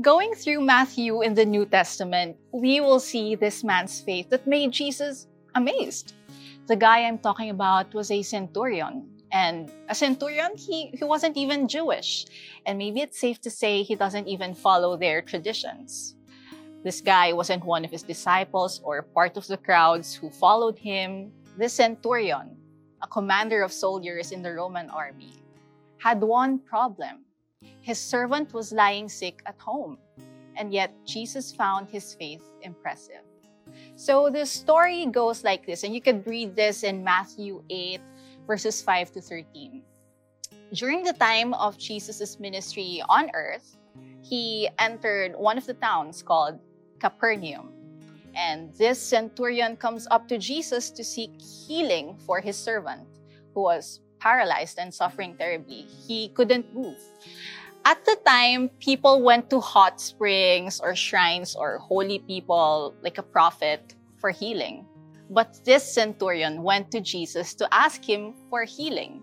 Going through Matthew in the New Testament, we will see this man's faith that made Jesus amazed. The guy I'm talking about was a centurion. And a centurion, he, he wasn't even Jewish. And maybe it's safe to say he doesn't even follow their traditions. This guy wasn't one of his disciples or part of the crowds who followed him. This centurion, a commander of soldiers in the Roman army, had one problem. His servant was lying sick at home, and yet Jesus found his faith impressive. So the story goes like this, and you can read this in Matthew 8, verses 5 to 13. During the time of Jesus' ministry on earth, he entered one of the towns called Capernaum. And this centurion comes up to Jesus to seek healing for his servant, who was paralyzed and suffering terribly. He couldn't move. At the time, people went to hot springs or shrines or holy people, like a prophet, for healing. But this centurion went to Jesus to ask him for healing.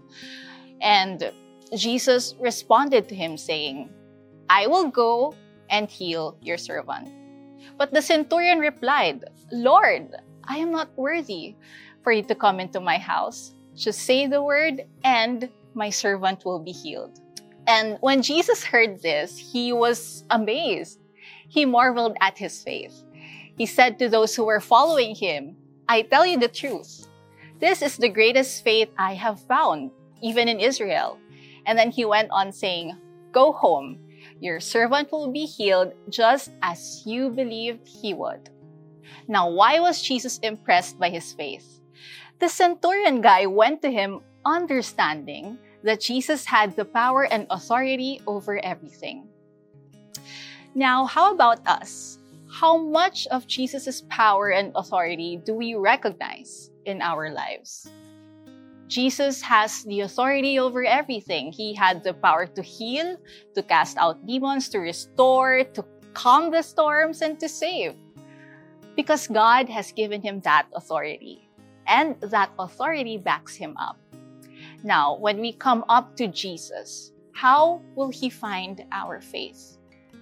And Jesus responded to him, saying, I will go and heal your servant. But the centurion replied, Lord, I am not worthy for you to come into my house. Just say the word, and my servant will be healed. And when Jesus heard this, he was amazed. He marveled at his faith. He said to those who were following him, I tell you the truth. This is the greatest faith I have found, even in Israel. And then he went on saying, Go home your servant will be healed just as you believed he would. Now, why was Jesus impressed by his faith? The centurion guy went to him understanding that Jesus had the power and authority over everything. Now, how about us? How much of Jesus' power and authority do we recognize in our lives? Jesus has the authority over everything. He had the power to heal, to cast out demons, to restore, to calm the storms, and to save. Because God has given him that authority. And that authority backs him up. Now, when we come up to Jesus, how will he find our faith?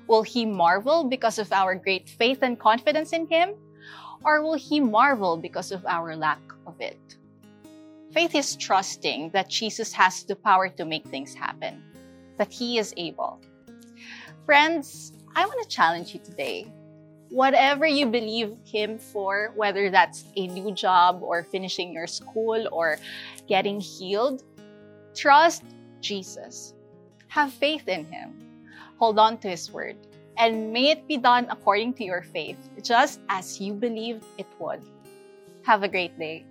Will he marvel because of our great faith and confidence in him? Or will he marvel because of our lack of it? Faith is trusting that Jesus has the power to make things happen, that He is able. Friends, I want to challenge you today. Whatever you believe Him for, whether that's a new job or finishing your school or getting healed, trust Jesus. Have faith in Him. Hold on to His word. And may it be done according to your faith, just as you believed it would. Have a great day.